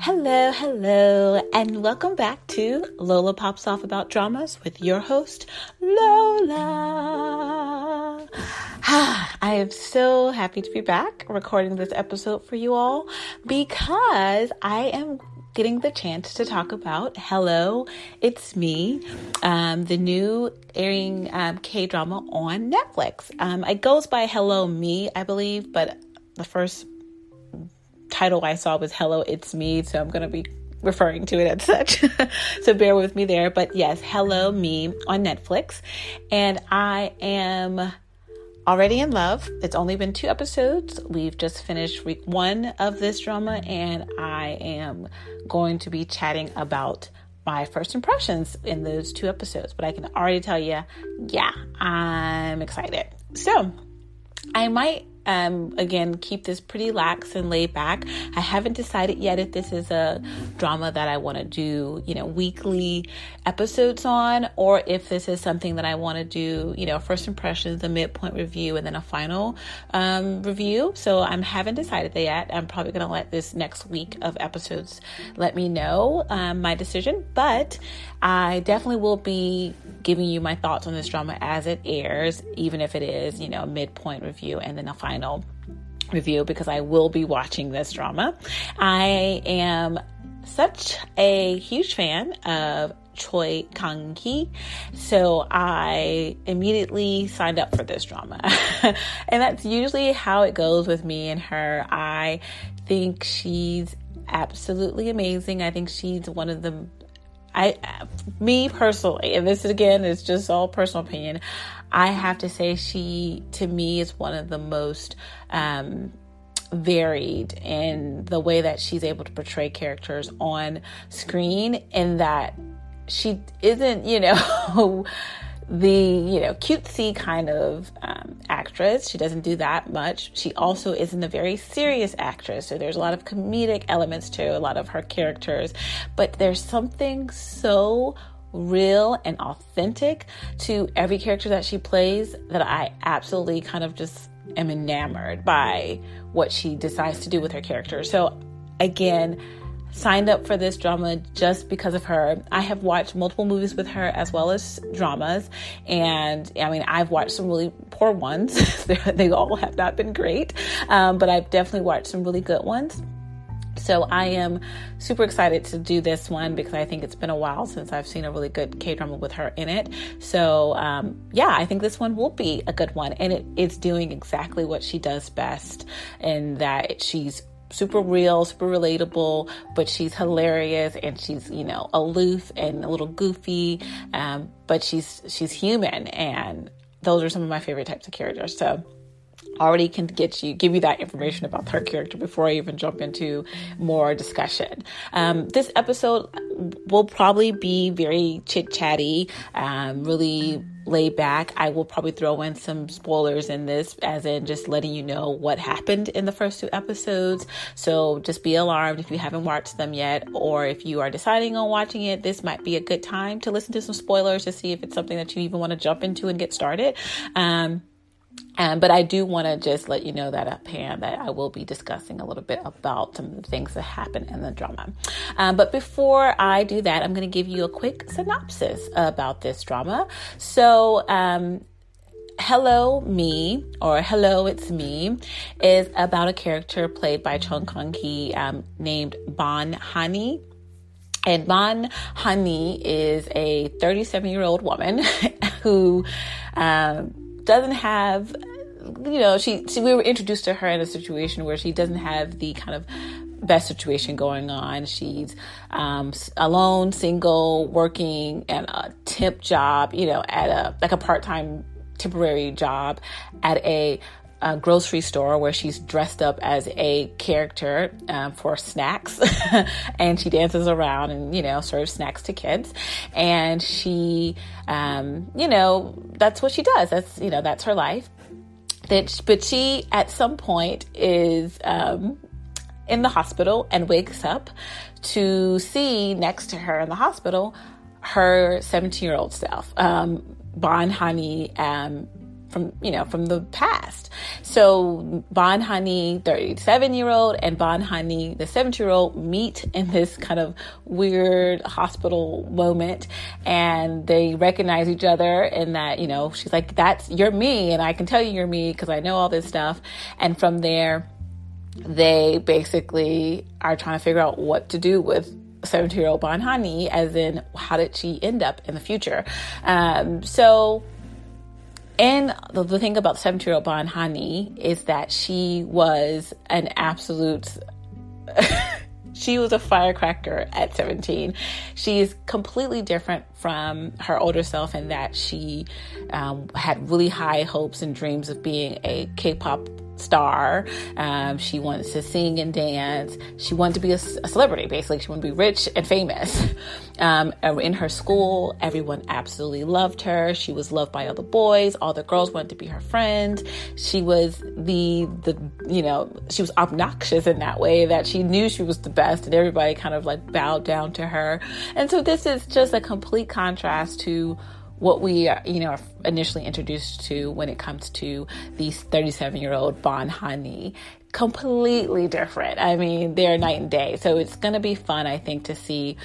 Hello, hello, and welcome back to Lola Pops Off About Dramas with your host, Lola. I am so happy to be back recording this episode for you all because I am getting the chance to talk about Hello, It's Me, um, the new airing um, K drama on Netflix. Um, it goes by Hello Me, I believe, but the first title I saw was Hello, It's Me. So I'm going to be referring to it as such. so bear with me there. But yes, Hello, Me on Netflix. And I am already in love. It's only been two episodes. We've just finished week one of this drama, and I am going to be chatting about my first impressions in those two episodes. But I can already tell you, yeah, I'm excited. So I might um, again, keep this pretty lax and laid back. I haven't decided yet if this is a drama that I want to do, you know, weekly episodes on, or if this is something that I want to do, you know, first impressions, a midpoint review, and then a final um, review. So I haven't decided that yet. I'm probably going to let this next week of episodes let me know um, my decision, but I definitely will be giving you my thoughts on this drama as it airs, even if it is, you know, a midpoint review and then a final review because I will be watching this drama. I am such a huge fan of Choi Kang Hee. So I immediately signed up for this drama. and that's usually how it goes with me and her. I think she's absolutely amazing. I think she's one of the I, me personally, and this again is just all personal opinion. I have to say, she to me is one of the most um, varied in the way that she's able to portray characters on screen, in that she isn't, you know. the you know cutesy kind of um, actress. She doesn't do that much. She also isn't a very serious actress, so there's a lot of comedic elements to a lot of her characters. But there's something so real and authentic to every character that she plays that I absolutely kind of just am enamored by what she decides to do with her character. So again signed up for this drama just because of her. I have watched multiple movies with her as well as dramas. And I mean, I've watched some really poor ones. they all have not been great, um, but I've definitely watched some really good ones. So I am super excited to do this one because I think it's been a while since I've seen a really good K drama with her in it. So um, yeah, I think this one will be a good one, and it, it's doing exactly what she does best, in that she's super real, super relatable, but she's hilarious and she's, you know, aloof and a little goofy. Um, but she's, she's human and those are some of my favorite types of characters. So already can get you give you that information about her character before I even jump into more discussion. Um, this episode will probably be very chit chatty, um, really laid back. I will probably throw in some spoilers in this, as in just letting you know what happened in the first two episodes. So just be alarmed if you haven't watched them yet, or if you are deciding on watching it, this might be a good time to listen to some spoilers to see if it's something that you even want to jump into and get started. Um, um, but I do want to just let you know that up hand that I will be discussing a little bit about some of the things that happen in the drama. Um, but before I do that, I'm going to give you a quick synopsis about this drama. So, um, Hello Me or Hello It's Me is about a character played by Choi Kang Ki um, named Ban Hani. And Ban Hani is a 37 year old woman who um, doesn't have you know she, she, we were introduced to her in a situation where she doesn't have the kind of best situation going on. She's um, alone single working at a temp job you know at a like a part-time temporary job at a a grocery store where she's dressed up as a character um, for snacks. And she dances around and you know serves snacks to kids. And she um, you know that's what she does. That's you know that's her life. That but she at some point is um, in the hospital and wakes up to see next to her in the hospital her 17 year old self. Um, Ban Hani um, from you know from the past. So Ban Hani, 37 year old, and Ban Hani, the 70 year old, meet in this kind of weird hospital moment, and they recognize each other. And that you know she's like, "That's you're me," and I can tell you you're me because I know all this stuff. And from there, they basically are trying to figure out what to do with 17 year old Ban Hani, as in how did she end up in the future. Um, so and the, the thing about 17 year old Ban Hani is that she was an absolute. she was a firecracker at 17. She is completely different from her older self in that she um, had really high hopes and dreams of being a K pop star. Um, she wants to sing and dance. She wanted to be a, a celebrity, basically. She wanted to be rich and famous. Um, in her school, everyone absolutely loved her. She was loved by all the boys. All the girls wanted to be her friend. She was the the you know she was obnoxious in that way that she knew she was the best, and everybody kind of like bowed down to her. And so this is just a complete contrast to what we are, you know, are initially introduced to when it comes to these 37 year old Ban Hani. Completely different. I mean, they're night and day. So it's going to be fun, I think, to see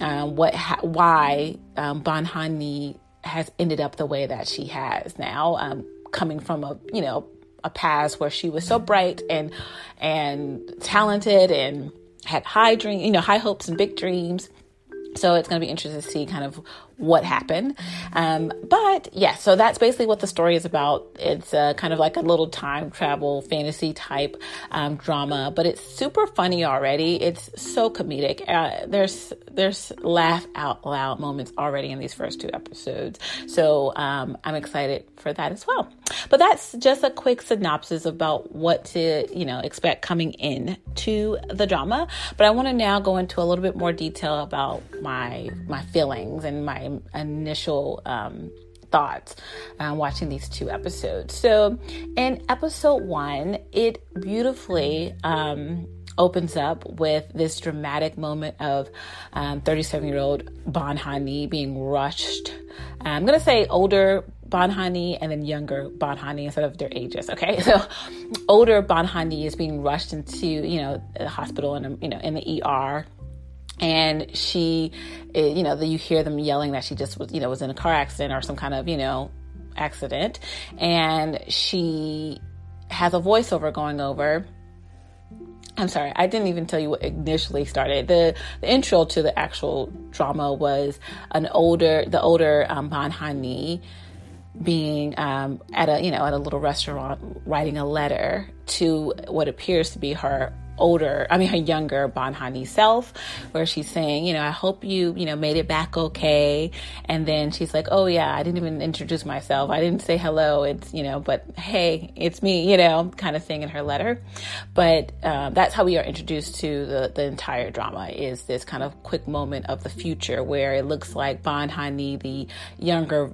um, what, ha- why um, Bon has ended up the way that she has now, um, coming from a, you know, a past where she was so bright and and talented and had high dream, you know, high hopes and big dreams. So it's going to be interesting to see kind of what happened. Um, but yeah, so that's basically what the story is about. It's uh, kind of like a little time travel fantasy type um, drama, but it's super funny already. It's so comedic. Uh, there's there's laugh out loud moments already in these first two episodes. So um, I'm excited for that as well. But that's just a quick synopsis about what to you know expect coming in to the drama. But I want to now go into a little bit more detail about my my feelings and my initial um, thoughts uh, watching these two episodes. So, in episode one, it beautifully um, opens up with this dramatic moment of 37 um, year old Ban Hani being rushed. I'm going to say older Ban Hani and then younger Ban Hani instead of their ages. Okay, so older Ban Hani is being rushed into you know the hospital and you know in the ER and she eh, you know you hear them yelling that she just was you know was in a car accident or some kind of you know accident and she has a voiceover going over I'm sorry, I didn't even tell you what initially started. The, the intro to the actual drama was an older, the older um, Ban Hani being um, at a, you know, at a little restaurant writing a letter to what appears to be her older, I mean, her younger Ban Hani self, where she's saying, you know, I hope you, you know, made it back okay. And then she's like, oh yeah, I didn't even introduce myself. I didn't say hello. It's, you know, but hey, it's me, you know, kind of thing in her letter. But um, that's how we are introduced to the, the entire drama is this kind of quick moment of the future where it looks like Ban Hani, the younger,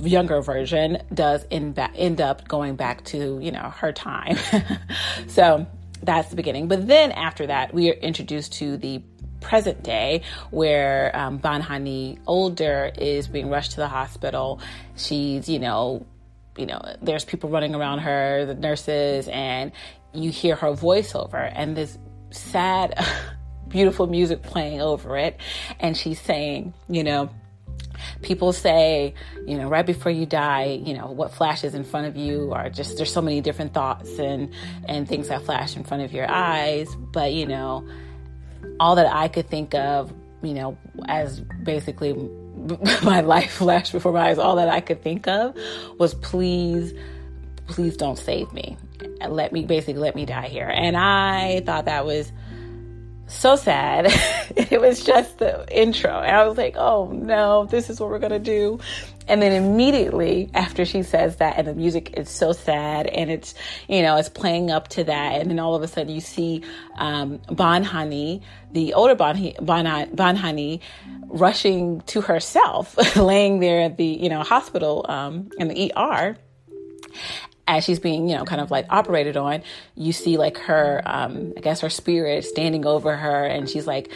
younger version, does end, ba- end up going back to, you know, her time. so, that's the beginning. But then after that, we are introduced to the present day where um, Banhani older is being rushed to the hospital. She's, you know, you know, there's people running around her, the nurses, and you hear her voiceover and this sad, beautiful music playing over it. And she's saying, you know, people say, you know, right before you die, you know, what flashes in front of you are just there's so many different thoughts and and things that flash in front of your eyes, but you know, all that I could think of, you know, as basically my life flashed before my eyes, all that I could think of was please please don't save me. Let me basically let me die here. And I thought that was so sad. it was just the intro. And I was like, oh no, this is what we're going to do. And then immediately after she says that, and the music is so sad, and it's, you know, it's playing up to that. And then all of a sudden you see um, Banhani, the older Banhani, rushing to herself, laying there at the, you know, hospital um, in the ER as she's being, you know, kind of like operated on, you see like her, um, I guess her spirit standing over her and she's like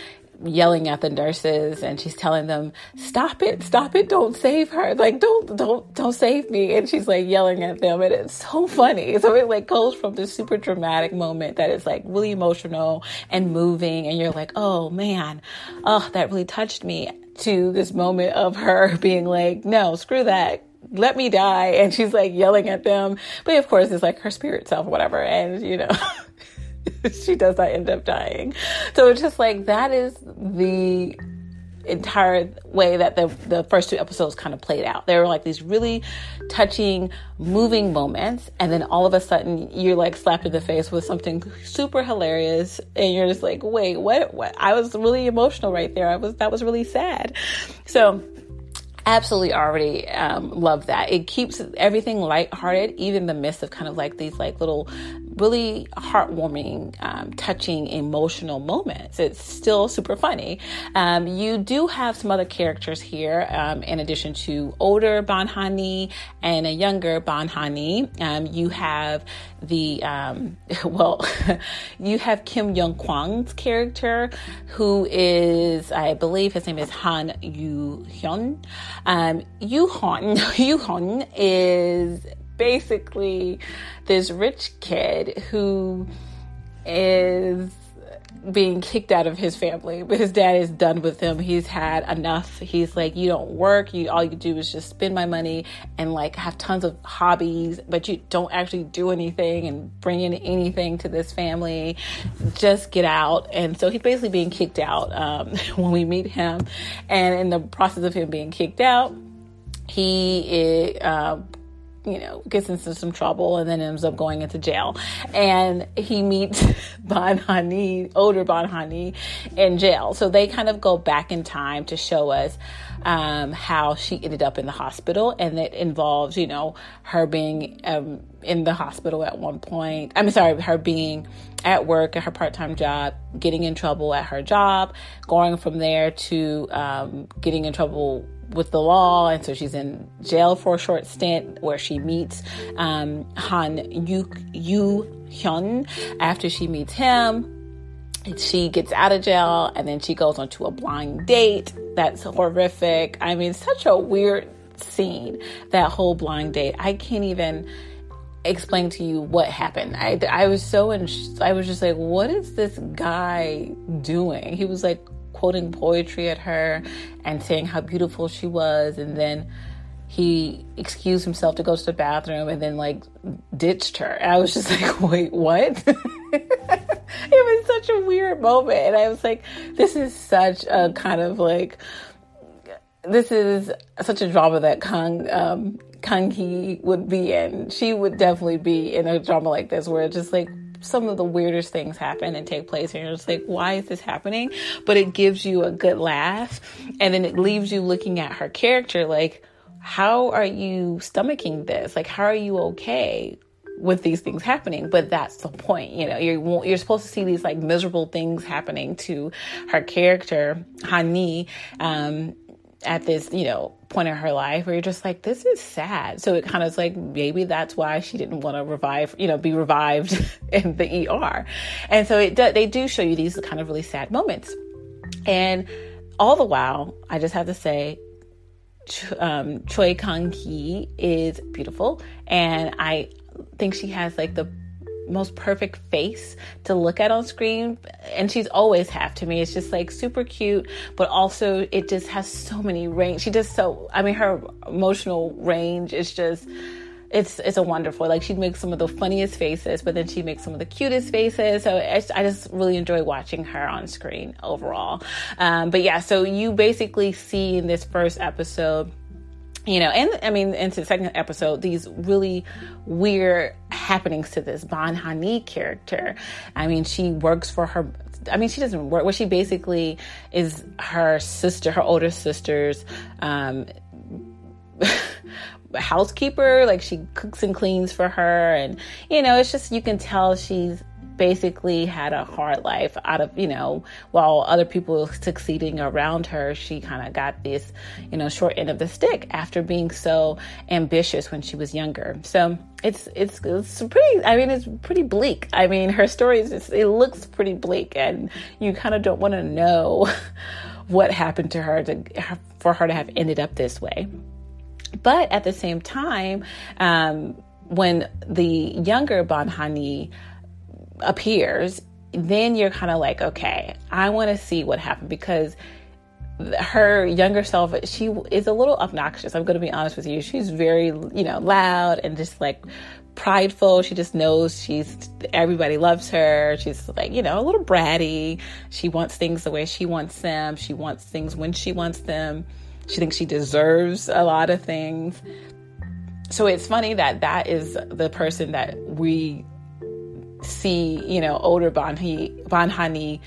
yelling at the nurses and she's telling them, stop it, stop it, don't save her. Like, don't, don't, don't save me. And she's like yelling at them and it's so funny. So it like goes from this super dramatic moment that is like really emotional and moving. And you're like, oh man, oh, that really touched me to this moment of her being like, no, screw that let me die. And she's like yelling at them. But of course, it's like her spirit self whatever. And, you know, she does not end up dying. So it's just like that is the entire way that the the first two episodes kind of played out. There were like these really touching, moving moments, and then all of a sudden you're like slapped in the face with something super hilarious, and you're just like, wait, what? What? I was really emotional right there. I was that was really sad. So absolutely already um, love that. It keeps everything lighthearted, even the midst of kind of like these like little really heartwarming, um, touching, emotional moments. It's still super funny. Um, you do have some other characters here, um, in addition to older Banhani and a younger Banhani. Um, you have the um, well, you have Kim Young Kwang's character, who is, I believe, his name is Han Yu Hyun. Um, Yu Hyun, Yu Hyun is basically this rich kid who is being kicked out of his family. His dad is done with him. He's had enough. He's like you don't work. You all you do is just spend my money and like have tons of hobbies but you don't actually do anything and bring in anything to this family. Just get out. And so he's basically being kicked out um, when we meet him. And in the process of him being kicked out he is, uh, you know, gets into some trouble and then ends up going into jail. And he meets Banhani, older Banhani, in jail. So they kind of go back in time to show us um, how she ended up in the hospital. And it involves, you know, her being um, in the hospital at one point. I'm sorry, her being at work at her part time job, getting in trouble at her job, going from there to um, getting in trouble with the law, and so she's in jail for a short stint where she meets um, Han Yu Yu Hyun. After she meets him, she gets out of jail, and then she goes on to a blind date. That's horrific. I mean, such a weird scene. That whole blind date. I can't even explain to you what happened. I, I was so in, I was just like, what is this guy doing? He was like quoting poetry at her and saying how beautiful she was. And then he excused himself to go to the bathroom and then like ditched her. I was just like, wait, what? it was such a weird moment. And I was like, this is such a kind of like, this is such a drama that Kang um, Kang Hee would be in. She would definitely be in a drama like this, where it's just like some of the weirdest things happen and take place and you're just like why is this happening? But it gives you a good laugh and then it leaves you looking at her character like how are you stomaching this? Like how are you okay with these things happening? But that's the point you know you're you're supposed to see these like miserable things happening to her character hani um at this, you know, point in her life where you're just like, this is sad. So it kind of is like, maybe that's why she didn't want to revive, you know, be revived in the ER. And so it do, they do show you these kind of really sad moments. And all the while, I just have to say, um, Choi Kang Hee is beautiful. And I think she has like the most perfect face to look at on screen. And she's always have to me. It's just like super cute but also it just has so many range. She just so i mean her emotional range is just it's it's a wonderful like she makes some of the funniest faces but then she makes some of the cutest faces. So I just really enjoy watching her on screen overall. Um, but yeah so you basically see in this first episode you know, and I mean, into the second episode, these really weird happenings to this Ban Hani character. I mean, she works for her. I mean, she doesn't work. Well, she basically is her sister, her older sister's um, housekeeper. Like she cooks and cleans for her, and you know, it's just you can tell she's basically had a hard life out of, you know, while other people succeeding around her, she kind of got this, you know, short end of the stick after being so ambitious when she was younger. So it's, it's, it's pretty, I mean, it's pretty bleak. I mean, her story is, just, it looks pretty bleak and you kind of don't want to know what happened to her to, for her to have ended up this way. But at the same time, um, when the younger Ban Hani appears, then you're kind of like, okay, I want to see what happened because her younger self, she is a little obnoxious. I'm going to be honest with you. She's very, you know, loud and just like prideful. She just knows she's everybody loves her. She's like, you know, a little bratty. She wants things the way she wants them. She wants things when she wants them. She thinks she deserves a lot of things. So it's funny that that is the person that we see, you know, older Banhi, Banhani,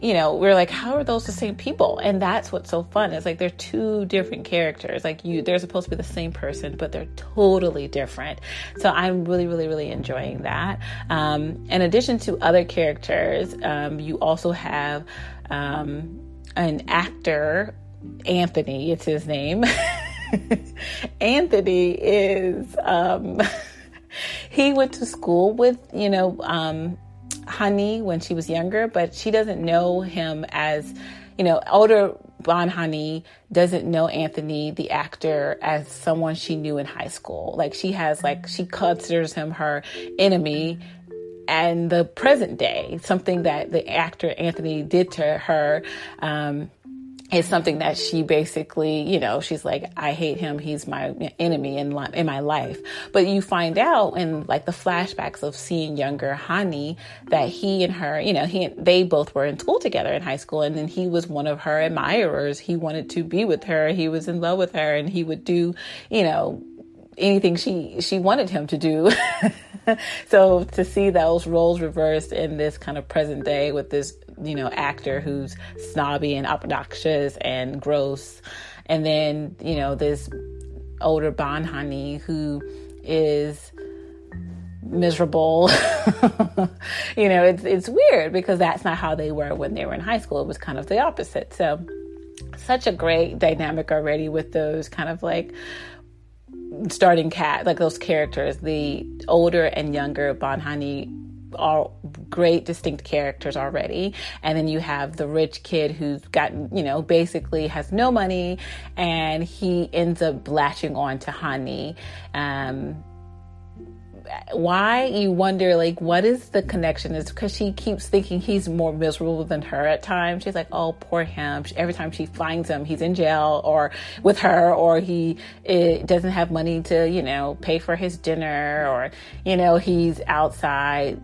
you know, we're like, how are those the same people? And that's what's so fun. It's like they're two different characters. Like you, they're supposed to be the same person, but they're totally different. So I'm really, really, really enjoying that. Um, in addition to other characters, um, you also have um, an actor, Anthony. It's his name. Anthony is. He went to school with, you know, um, Hani when she was younger, but she doesn't know him as, you know, older Ban Hani doesn't know Anthony, the actor, as someone she knew in high school. Like she has, like, she considers him her enemy and the present day, something that the actor Anthony did to her. Um, is something that she basically, you know, she's like, I hate him. He's my enemy in in my life. But you find out in like the flashbacks of seeing younger Hani that he and her, you know, he they both were in school together in high school, and then he was one of her admirers. He wanted to be with her. He was in love with her, and he would do, you know, anything she she wanted him to do. so to see those roles reversed in this kind of present day with this you know actor who's snobby and obnoxious and gross, and then you know this older Ban Hani who is miserable. you know, it's it's weird because that's not how they were when they were in high school. It was kind of the opposite. So such a great dynamic already with those kind of like starting cat like those characters the older and younger Ban Hani are great distinct characters already. And then you have the rich kid who's gotten you know basically has no money and he ends up latching on to Hani. Um, why you wonder like what is the connection? Is because she keeps thinking he's more miserable than her at times? She's like oh poor him. Every time she finds him he's in jail or with her or he it, doesn't have money to you know pay for his dinner or you know he's outside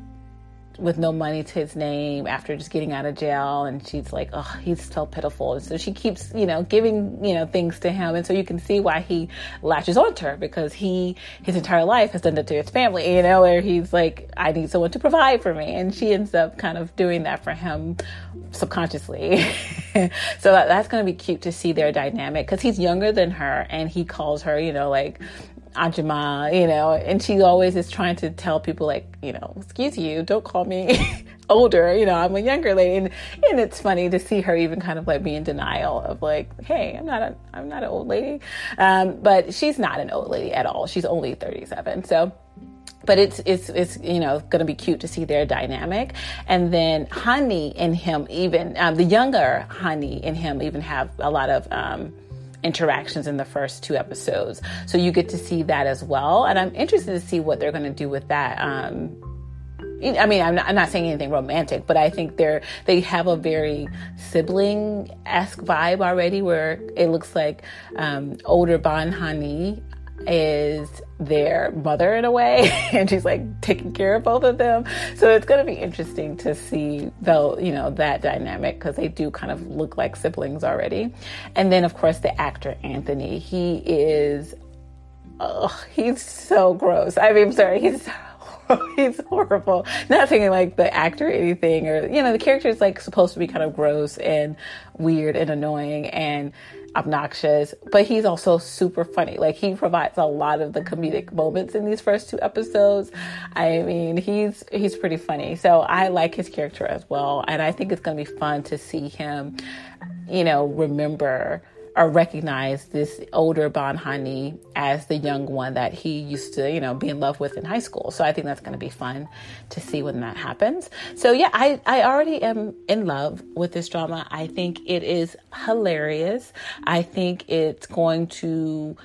with no money to his name after just getting out of jail. And she's like oh he's so pitiful. And so she keeps you know giving you know things to him. And so you can see why he latches onto her because he his entire life has done that to his family you know where he's like i need someone to provide for me. And she ends up kind of doing that for him subconsciously. So that, that's going to be cute to see their dynamic because he's younger than her and he calls her you know like Ajima, you know, and she always is trying to tell people like, you know, excuse you, don't call me older, you know, I'm a younger lady. And, and it's funny to see her even kind of like be in denial of like, hey, I'm not a, I'm not an old lady. Um, but she's not an old lady at all. She's only 37. So, but it's it's it's you know going to be cute to see their dynamic and then Hani and him even um, the younger Hani and him even have a lot of um, interactions in the first two episodes. So you get to see that as well. And I'm interested to see what they're going to do with that. Um, I mean, I'm not, I'm not, saying anything romantic, but I think they're they have a very sibling esque vibe already, where it looks like um, older Ban Hani is their mother in a way and she's like taking care of both of them. So it's going to be interesting to see though you know that dynamic because they do kind of look like siblings already. And then of course the actor anthony. He is oh he's so gross. I mean i'm sorry he's he's horrible. Not saying like the actor or anything, or you know, the character is like supposed to be kind of gross and weird and annoying and obnoxious, but he's also super funny. Like he provides a lot of the comedic moments in these first two episodes. I mean, he's he's pretty funny. So I like his character as well, and I think it's going to be fun to see him, you know, remember or recognize this older Banhani as the young one that he used to, you know, be in love with in high school. So I think that's going to be fun to see when that happens. So yeah, I, I already am in love with this drama. I think it is hilarious. I think it's going to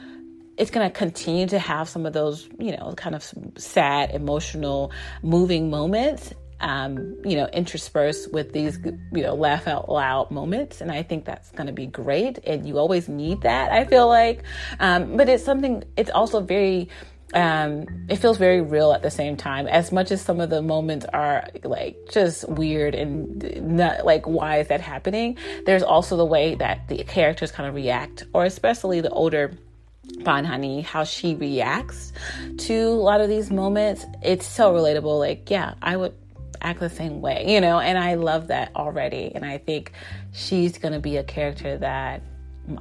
it's going to continue to have some of those, you know, kind of sad, emotional, moving moments um, you know, interspersed with these, you know, laugh out loud moments. And I think that's going to be great. And you always need that, I feel like. Um, but it's something, it's also very, um, it feels very real at the same time. As much as some of the moments are like just weird and not like, why is that happening? There's also the way that the characters kind of react, or especially the older Banhani, how she reacts to a lot of these moments. It's so relatable. Like, yeah, I would act the same way, you know, and I love that already. And I think she's going to be a character that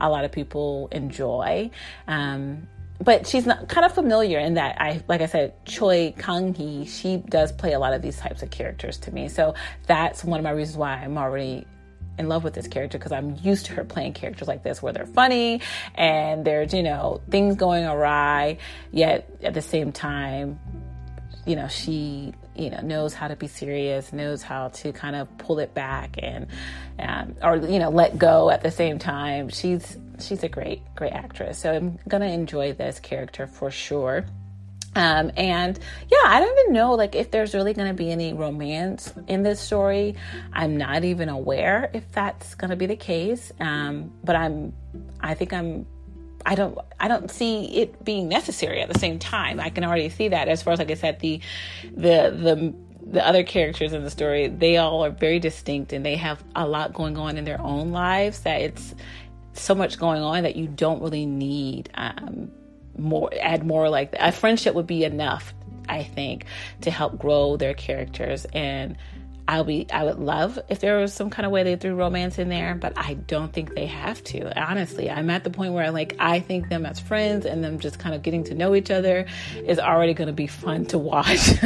a lot of people enjoy. Um, but she's not kind of familiar in that I like I said Choi Kang Hee she does play a lot of these types of characters to me so that's one of my reasons why I'm already in love with this character because I'm used to her playing characters like this where they're funny and there's you know things going awry yet at the same time you know she you know knows how to be serious knows how to kind of pull it back and um, or you know let go at the same time she's she's a great great actress so i'm gonna enjoy this character for sure um, and yeah, I don't even know like if there's really to be any romance in this story. I'm not even aware if that's to be the case. Um, but I'm, I think I'm I don't I don't see it being necessary at the same time. I can already see that as far as like I said the the the the other characters in the story they all are very distinct and they have a lot going on in their own lives that it's so much going on that you don't really need um, more add more like a friendship would be enough I think to help grow their characters and I'll be I would love if there was some kind of way they threw romance in there, but I don't think they have to. Honestly, I'm at the point where like I think them as friends and them just kind of getting to know each other is already going to be fun to watch.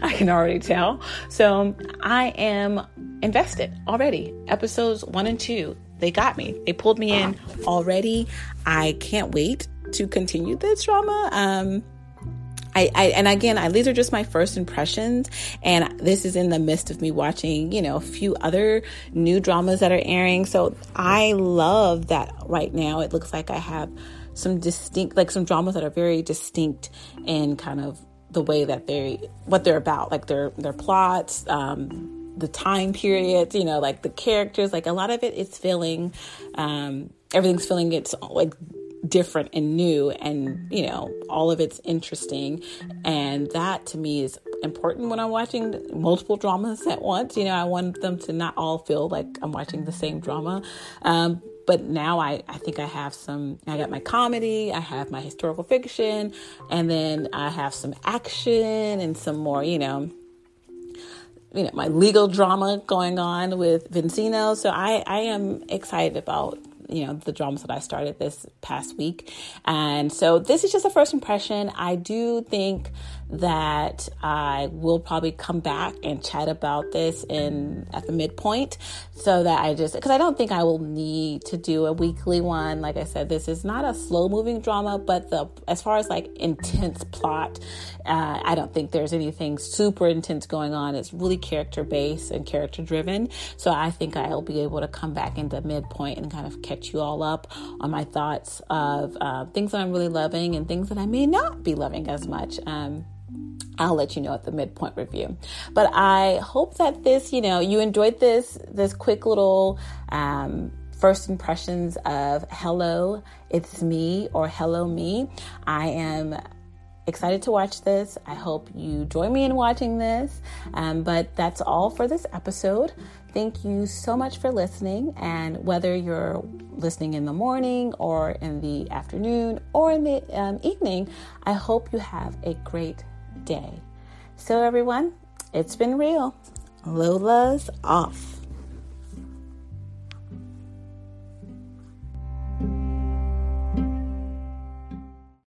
I can already tell. So, I am invested already. Episodes 1 and 2, they got me. They pulled me in already. I can't wait to continue this drama. Um I, I, and again, I, these are just my first impressions, and this is in the midst of me watching, you know, a few other new dramas that are airing. So I love that right now. It looks like I have some distinct, like some dramas that are very distinct in kind of the way that they, what they're about, like their their plots, um, the time periods, you know, like the characters. Like a lot of it is feeling, um, everything's feeling it's like different and new and you know all of it's interesting. And that to me is important when i'm watching multiple dramas at once. You know i want them to not all feel like i'm watching the same drama. Um, but now I, I think I have some, I got my comedy, I have my historical fiction, and then I have some action and some more, you know, you know, my legal drama going on with Vincenzo. So I, I am excited about you know the dramas that I started this past week, and so this is just a first impression. I do think that I will probably come back and chat about this in at the midpoint so that I just because I don't think I will need to do a weekly one. Like I said, this is not a slow moving drama, but the as far as like intense plot, uh, I don't think there's anything super intense going on. It's really character based and character driven. So I think I'll be able to come back into midpoint and kind of catch you all up on my thoughts of uh, things that I'm really loving and things that I may not be loving as much. Um, I'll let you know at the midpoint review. But I hope that this, you know, you enjoyed this this quick little um, first impressions of hello, it's me or hello me. I am excited to watch this. I hope you join me in watching this. Um, but that's all for this episode. Thank you so much for listening. And whether you're listening in the morning or in the afternoon or in the um, evening, I hope you have a great day. So, everyone, it's been real. Lola's off.